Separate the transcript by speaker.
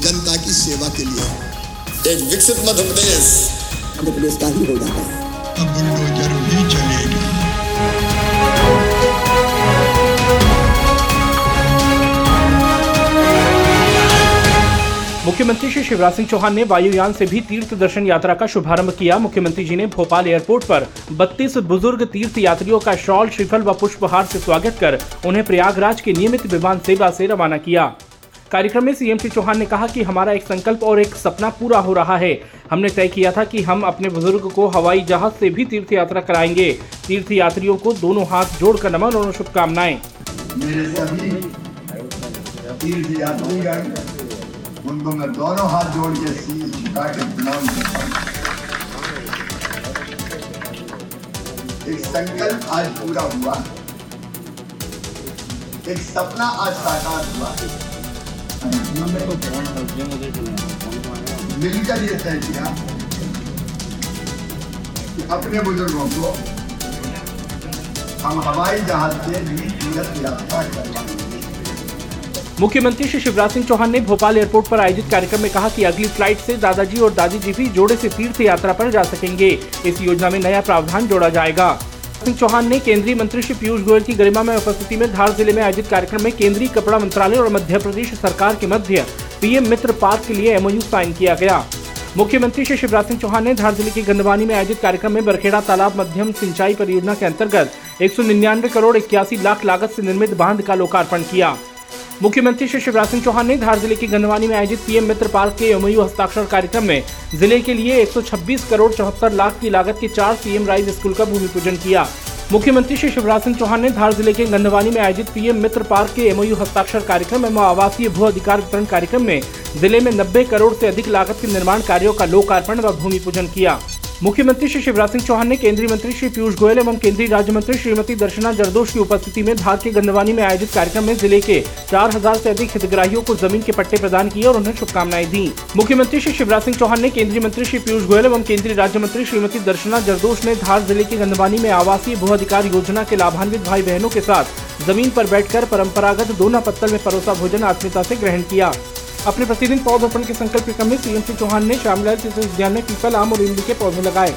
Speaker 1: जनता की सेवा के लिए।
Speaker 2: एक विकसित मध्य प्रदेश
Speaker 3: मध्य प्रदेश का ही होगा है।
Speaker 1: अब बुलडोजर भी चलेगी
Speaker 4: मुख्यमंत्री श्री शिवराज सिंह चौहान ने वायुयान से भी तीर्थ दर्शन यात्रा का शुभारंभ किया। मुख्यमंत्री जी ने भोपाल एयरपोर्ट पर 32 बुज़ुर्ग तीर्थ यात्रियों का शॉल श्रीफल व पुष्पहार से स्वागत कर उन्हें प्रयागराज के नियमित विमान सेवा से रवाना किया। कार्यक्रम में सीएम श्री चौहान ने कहा कि हमारा एक संकल्प और एक सपना पूरा हो रहा है। हमने तय किया था कि हम अपने बुज़ुर्ग को हवाई जहाज़ से भी तीर्थ यात्रा कराएँगे। तीर्थ यात्रियों को दोनों हाथ जोड़कर नमन और शुभकामनाएँ।
Speaker 5: तीर्थ यात्रीगण उनको मैं दोनों हाथ जोड़ के एक संकल्प आज पूरा हुआ। एक सपना आज साकार हुआ। मिलकर ये तय किया कि अपने बुज़ुर्गों को हम हवाई जहाज़ से भी तीर्थ यात्रा करवाएँगे
Speaker 4: मुख्यमंत्री श्री शिवराज सिंह चौहान ने भोपाल एयरपोर्ट पर आयोजित कार्यक्रम में कहा कि अगली फ़्लाइट से दादाजी और दादी जी भी जोड़े से तीर्थ यात्रा पर जा सकेंगे। इस योजना में नया प्रावधान जोड़ा जाएगा। सिंह चौहान ने केंद्रीय मंत्री श्री पीयूष गोयल की गरिमा में उपस्थिति में धार ज़िले में आयोजित कार्यक्रम में केंद्रीय कपड़ा मंत्रालय और मध्य प्रदेश सरकार के मध्य पीएम मित्र पार्क के लिए एमओयू साइन किया गया। मुख्यमंत्री श्री शिवराज सिंह चौहान ने धार ज़िले के गंदवानी में आयोजित कार्यक्रम में बरखेड़ा तालाब मध्यम सिंचाई परियोजना के अंतर्गत एक सौ निन्यानवे करोड़ इक्यासी लाख लागत से निर्मित बाँध का लोकार्पण किया। मुख्यमंत्री श्री शिवराज सिंह चौहान ने धार ज़िले की गंदवानी में आयोजित पीएम मित्र पार्क के एमओयू हस्ताक्षर कार्यक्रम में ज़िले के लिए 126 करोड़ चौहत्तर लाख की लागत के चार सीएम राइज स्कूल का भूमि पूजन किया। मुख्यमंत्री श्री शिवराज सिंह चौहान ने धार ज़िले के गंदवानी में आयोजित पीएम मित्र पार्क के एमओयू हस्ताक्षर कार्यक्रम एवं आवासीय भू अधिकार वितरण कार्यक्रम में ज़िले में 90 करोड़ से अधिक लागत के निर्माण कार्यों का लोकार्पण व भूमि पूजन किया। मुख्यमंत्री श्री शिवराज सिंह चौहान ने केंद्रीय मंत्री श्री पीयूष गोयल एवं केंद्रीय राज्य मंत्री श्रीमती दर्शना जरदोश की उपस्थिति में धार के गंदवानी में आयोजित कार्यक्रम में ज़िले के 4000 से अधिक हितग्राहियों को ज़मीन के पट्टे प्रदान किए और उन्हें शुभकामनाएँ दी। मुख्यमंत्री श्री शिवराज सिंह चौहान ने केंद्रीय मंत्री श्री पीयूष गोयल एवं केंद्रीय राज्य मंत्री श्रीमती दर्शना जरदोश ने धार ज़िले के गंदवानी में आवासीय भू अधिकार योजना के लाभान्वित भाई बहनों के साथ ज़मीन पर बैठकर परंपरागत दोना पत्तल में परोसा भोजन आत्मीयता से ग्रहण किया। अपने प्रतिदिन पौधरोपण के संकल्प के क्रम में सीएम सिंह चौहान ने श्यामलाल चित्र उद्यान में पीपल, आम और इमली के पौधे लगाए।